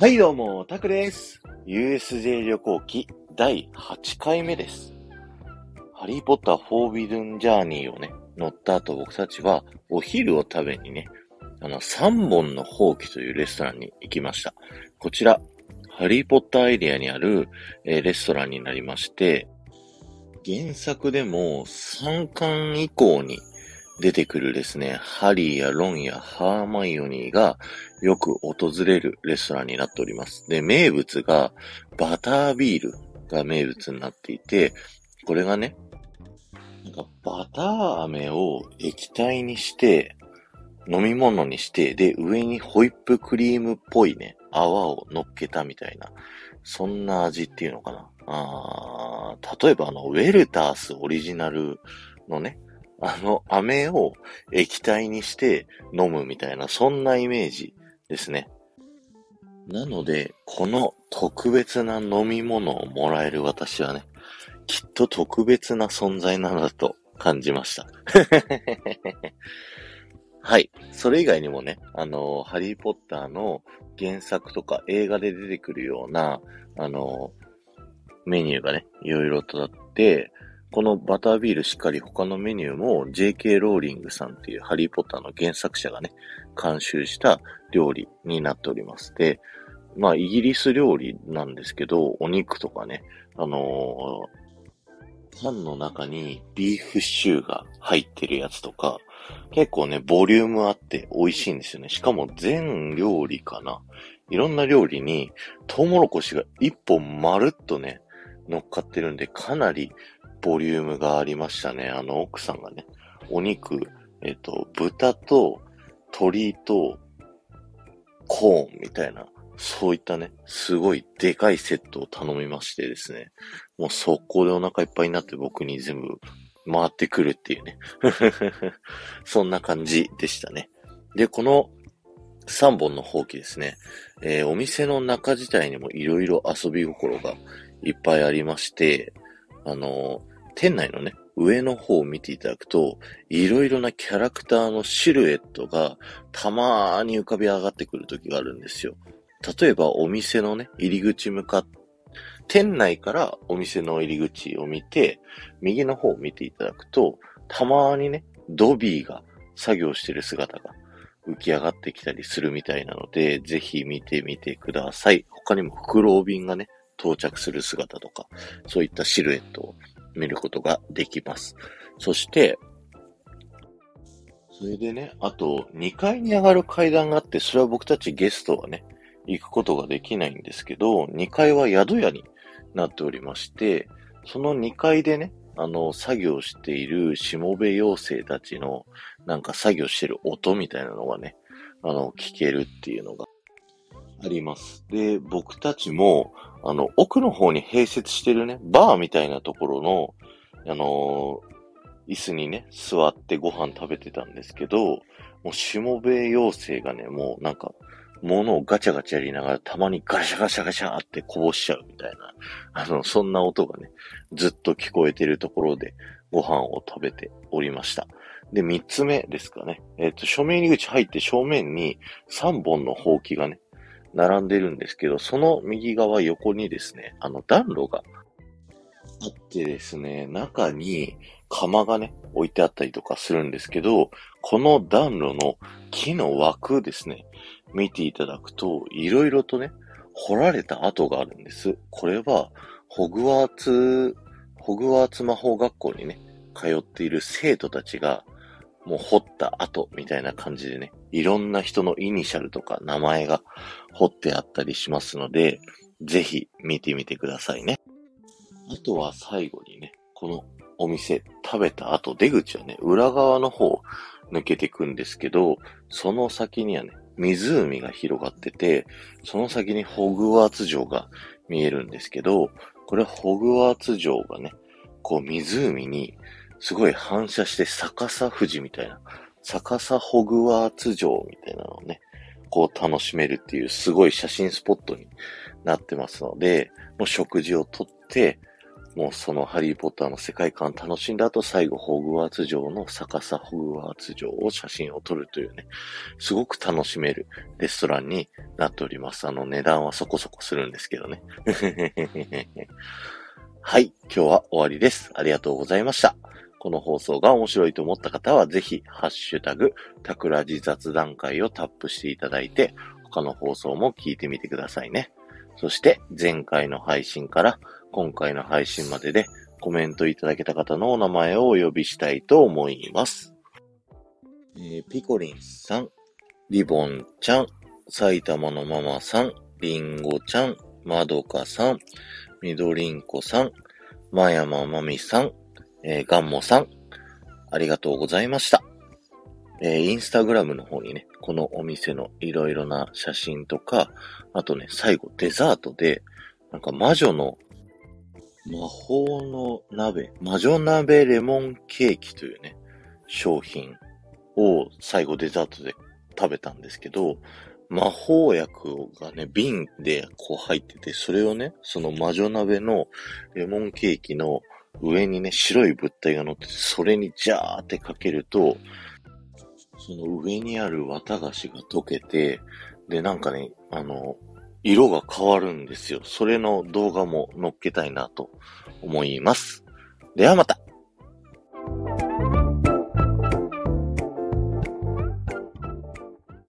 はい、どうも、タクです。USJ 旅行記第8回目です。ハリーポッターフォービドゥンジャーニーをね、乗った後僕たちはお昼を食べにね、あの、3本の放棄というレストランに行きました。こちら、ハリーポッターエリアにある、えーレストランになりまして、原作でも3巻以降に出てくるですね、ハリーやロンやハーマイオニーがよく訪れるレストランになっております。で、名物がバタービールが名物になっていて、これがね、なんかバター飴を液体にして、飲み物にして、で、上にホイップクリームっぽいね、泡を乗っけたみたいな、そんな味っていうのかな。あー例えばあの、ウェルタースオリジナルのね、あの、飴を液体にして飲むみたいな、そんなイメージですね。なので、この特別な飲み物をもらえる私はね、きっと特別な存在なのだと感じました。はい。それ以外にもね、あの、ハリーポッターの原作とか映画で出てくるような、あの、メニューがね、いろいろとあって、このバタービールしっかり他のメニューも J.K. ローリングさんっていうハリーポッターの原作者がね、監修した料理になっております。で、まあ、イギリス料理なんですけど、お肉とかね、あのーパンの中にビーフシチューが入ってるやつとか、結構ね、ボリュームあって美味しいんですよね。しかも全料理かな。いろんな料理にトウモロコシが一本まるっとね、乗っかってるんで、かなりボリュームがありましたね。あの奥さんがね、お肉、えっ、と、豚と鶏とコーンみたいな、そういったね、すごいでかいセットを頼みましてですね、もう速攻でお腹いっぱいになって僕に全部回ってくるっていうね。そんな感じでしたね。で、この3本の放棄ですね、えーお店の中自体にもいろいろ遊び心がいっぱいありまして、あの店内のね、上の方を見ていただくと、いろいろなキャラクターのシルエットがたまーに浮かび上がってくる時があるんですよ。例えばお店のね、入り口向かっ店内からお店の入り口を見て、右の方を見ていただくと、たまーにね、ドビーが作業してる姿が浮き上がってきたりするみたいなので、ぜひ見てみてください。他にも袋瓶がね、到着する姿とか、そういったシルエットを見ることができます。そして、それでね、あと、2階に上がる階段があって、それは僕たちゲストはね、行くことができないんですけど、2階は宿屋になっておりまして、その2階でね、あの、作業しているしもべ妖精たちの、なんか作業してる音みたいなのがね、あの、聞けるっていうのがあります。で、僕たちも、あの、奥の方に併設してるね、バーみたいなところの、あの椅子にね、座ってご飯食べてたんですけど、もうしもべ妖精がね、もうなんか、物をガチャガチャやりながら、たまにガシャガシャガシャってこぼしちゃうみたいな、あの、そんな音がね、ずっと聞こえてるところでご飯を食べておりました。で、三つ目ですかね。えっ、と、正面入り口入って正面に三本のほうきがね、並んでるんですけど、その右側横にですね、あの暖炉があってですね、中に釜がね、置いてあったりとかするんですけど、この暖炉の木の枠ですね、見ていただくと、いろいろとね、掘られた跡があるんです。これは、ホグワーツ、ホグワーツ魔法学校にね、通っている生徒たちが、もう掘った跡みたいな感じでね、いろんな人のイニシャルとか名前が掘ってあったりしますので、ぜひ見てみてくださいね。あとは最後にね、このお店食べた後、出口はね、裏側の方抜けていくんですけど、その先にはね、湖が広がってて、その先にホグワーツ城が見えるんですけど、これホグワーツ城がね、こう湖にすごい反射して逆さ富士みたいな、逆さホグワーツ城みたいなのをね、こう楽しめるっていうすごい写真スポットになってますので、もう食事をとって、もうそのハリーポッターの世界観楽しんだ後、最後ホグワーツ城の逆さホグワーツ城を写真を撮るというね、すごく楽しめるレストランになっております。あの値段はそこそこするんですけどね。はい、今日は終わりです。ありがとうございました。この放送が面白いと思った方は、ぜひ、ハッシュタグ、タクラジ雑談会をタップしていただいて、他の放送も聞いてみてくださいね。そして、前回の配信から今回の配信まででコメントいただけた方のお名前をお呼びしたいと思います。えー、ピコリンさん、リボンちゃん、埼玉のママさん、リンゴちゃん、まどかさん、みどりんこさん、まやままみさん、えー、ガンモさん、ありがとうございました。えー、インスタグラムの方にね、このお店のいろいろな写真とか、あとね、最後デザートで、なんか魔女の魔法の鍋、魔女鍋レモンケーキというね、商品を最後デザートで食べたんですけど、魔法薬がね、瓶でこう入ってて、それをね、その魔女鍋のレモンケーキの上にね、白い物体が乗ってて、それにジャーってかけると、その上にある綿菓子が溶けて、で、なんかね、あの、色が変わるんですよ。それの動画も乗っけたいなと思います。ではまた